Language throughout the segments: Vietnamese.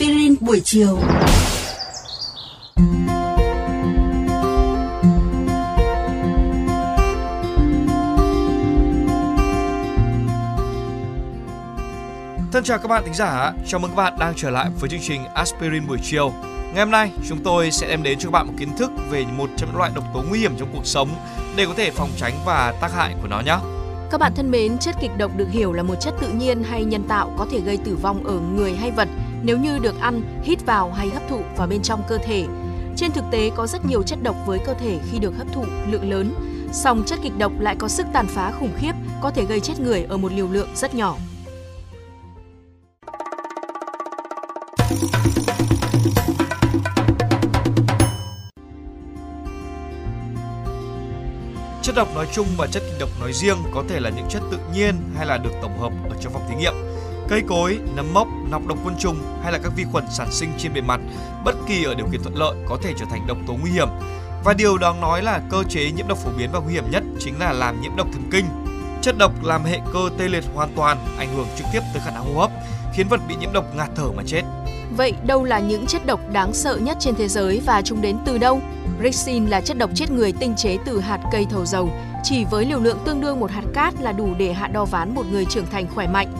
aspirin buổi chiều. Thân chào các bạn thính giả, chào mừng các bạn đang trở lại với chương trình Aspirin buổi chiều. Ngày hôm nay, chúng tôi sẽ đem đến cho các bạn một kiến thức về một trong những loại độc tố nguy hiểm trong cuộc sống để có thể phòng tránh và tác hại của nó nhé. Các bạn thân mến, chất kịch độc được hiểu là một chất tự nhiên hay nhân tạo có thể gây tử vong ở người hay vật nếu như được ăn, hít vào hay hấp thụ vào bên trong cơ thể. Trên thực tế có rất nhiều chất độc với cơ thể khi được hấp thụ lượng lớn, song chất kịch độc lại có sức tàn phá khủng khiếp, có thể gây chết người ở một liều lượng rất nhỏ. Chất độc nói chung và chất kịch độc nói riêng có thể là những chất tự nhiên hay là được tổng hợp ở trong phòng thí nghiệm. Cây cối, nấm mốc, nọc độc côn trùng hay là các vi khuẩn sản sinh trên bề mặt, bất kỳ ở điều kiện thuận lợi có thể trở thành độc tố nguy hiểm. Và điều đáng nói là cơ chế nhiễm độc phổ biến và nguy hiểm nhất chính là làm nhiễm độc thần kinh. Chất độc làm hệ cơ tê liệt hoàn toàn, ảnh hưởng trực tiếp tới khả năng hô hấp, khiến vật bị nhiễm độc ngạt thở mà chết. Vậy đâu là những chất độc đáng sợ nhất trên thế giới và chúng đến từ đâu? Ricin là chất độc chết người tinh chế từ hạt cây thầu dầu. Chỉ với liều lượng tương đương một hạt cát là đủ để hạ đo ván một người trưởng thành khỏe mạnh.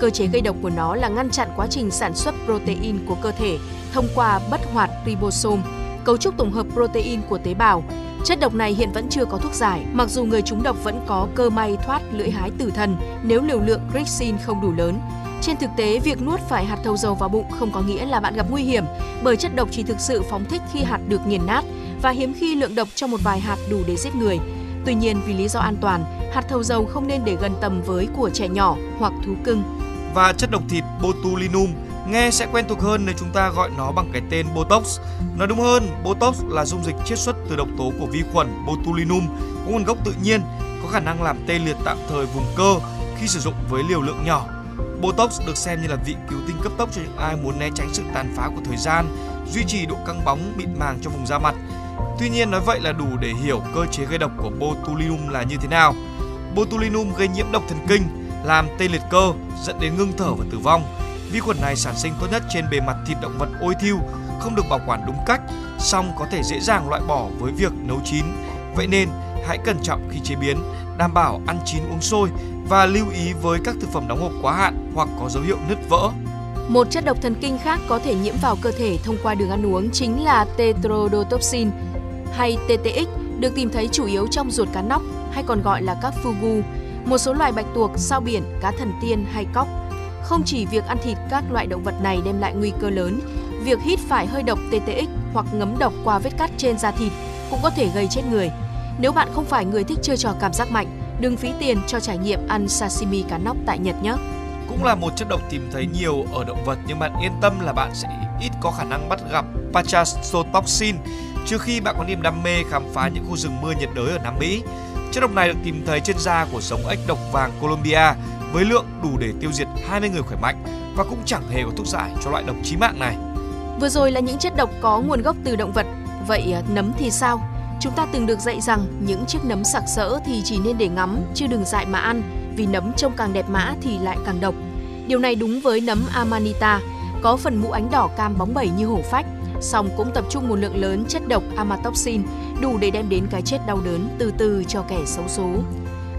Cơ chế gây độc của nó là ngăn chặn quá trình sản xuất protein của cơ thể thông qua bất hoạt ribosome, cấu trúc tổng hợp protein của tế bào. Chất độc này hiện vẫn chưa có thuốc giải, mặc dù người trúng độc vẫn có cơ may thoát lưỡi hái tử thần nếu liều lượng Ricin không đủ lớn. Trên thực tế, việc nuốt phải hạt thầu dầu vào bụng không có nghĩa là bạn gặp nguy hiểm, bởi chất độc chỉ thực sự phóng thích khi hạt được nghiền nát và hiếm khi lượng độc trong một vài hạt đủ để giết người. Tuy nhiên, vì lý do an toàn, hạt thầu dầu không nên để gần tầm với của trẻ nhỏ hoặc thú cưng. Và chất độc thịt botulinum nghe sẽ quen thuộc hơn nếu chúng ta gọi nó bằng cái tên Botox. Nói đúng hơn, Botox là dung dịch chiết xuất từ độc tố của vi khuẩn botulinum có nguồn gốc tự nhiên, có khả năng làm tê liệt tạm thời vùng cơ khi sử dụng với liều lượng nhỏ Botox được xem như là vị cứu tinh cấp tốc cho những ai muốn né tránh sự tàn phá của thời gian, duy trì độ căng bóng mịn màng cho vùng da mặt. Tuy nhiên nói vậy là đủ để hiểu cơ chế gây độc của botulinum là như thế nào. Botulinum gây nhiễm độc thần kinh, làm tê liệt cơ, dẫn đến ngưng thở và tử vong. Vi khuẩn này sản sinh tốt nhất trên bề mặt thịt động vật ôi thiêu, không được bảo quản đúng cách, song có thể dễ dàng loại bỏ với việc nấu chín. Vậy nên hãy cẩn trọng khi chế biến, đảm bảo ăn chín uống sôi và lưu ý với các thực phẩm đóng hộp quá hạn hoặc có dấu hiệu nứt vỡ. Một chất độc thần kinh khác có thể nhiễm vào cơ thể thông qua đường ăn uống chính là tetrodotoxin hay TTX được tìm thấy chủ yếu trong ruột cá nóc hay còn gọi là các fugu, một số loài bạch tuộc, sao biển, cá thần tiên hay cóc. Không chỉ việc ăn thịt các loại động vật này đem lại nguy cơ lớn, việc hít phải hơi độc TTX hoặc ngấm độc qua vết cắt trên da thịt cũng có thể gây chết người. Nếu bạn không phải người thích chơi trò cảm giác mạnh, đừng phí tiền cho trải nghiệm ăn sashimi cá nóc tại Nhật nhé. Cũng là một chất độc tìm thấy nhiều ở động vật nhưng bạn yên tâm là bạn sẽ ít có khả năng bắt gặp pachasotoxin trước khi bạn có niềm đam mê khám phá những khu rừng mưa nhiệt đới ở Nam Mỹ. Chất độc này được tìm thấy trên da của sống ếch độc vàng Colombia với lượng đủ để tiêu diệt 20 người khỏe mạnh và cũng chẳng hề có thuốc giải cho loại độc chí mạng này. Vừa rồi là những chất độc có nguồn gốc từ động vật. Vậy à, nấm thì sao? Chúng ta từng được dạy rằng những chiếc nấm sặc sỡ thì chỉ nên để ngắm chứ đừng dại mà ăn vì nấm trông càng đẹp mã thì lại càng độc. Điều này đúng với nấm Amanita, có phần mũ ánh đỏ cam bóng bẩy như hổ phách, song cũng tập trung một lượng lớn chất độc amatoxin đủ để đem đến cái chết đau đớn từ từ cho kẻ xấu số.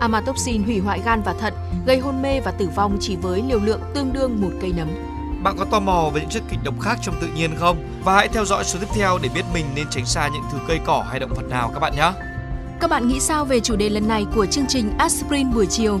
Amatoxin hủy hoại gan và thận, gây hôn mê và tử vong chỉ với liều lượng tương đương một cây nấm. Bạn có tò mò về những chất kịch độc khác trong tự nhiên không? Và hãy theo dõi số tiếp theo để biết mình nên tránh xa những thứ cây cỏ hay động vật nào các bạn nhé. Các bạn nghĩ sao về chủ đề lần này của chương trình Aspirin buổi chiều?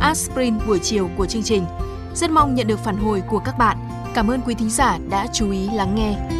aspirin buổi chiều của chương trình. Rất mong nhận được phản hồi của các bạn. Cảm ơn quý thính giả đã chú ý lắng nghe.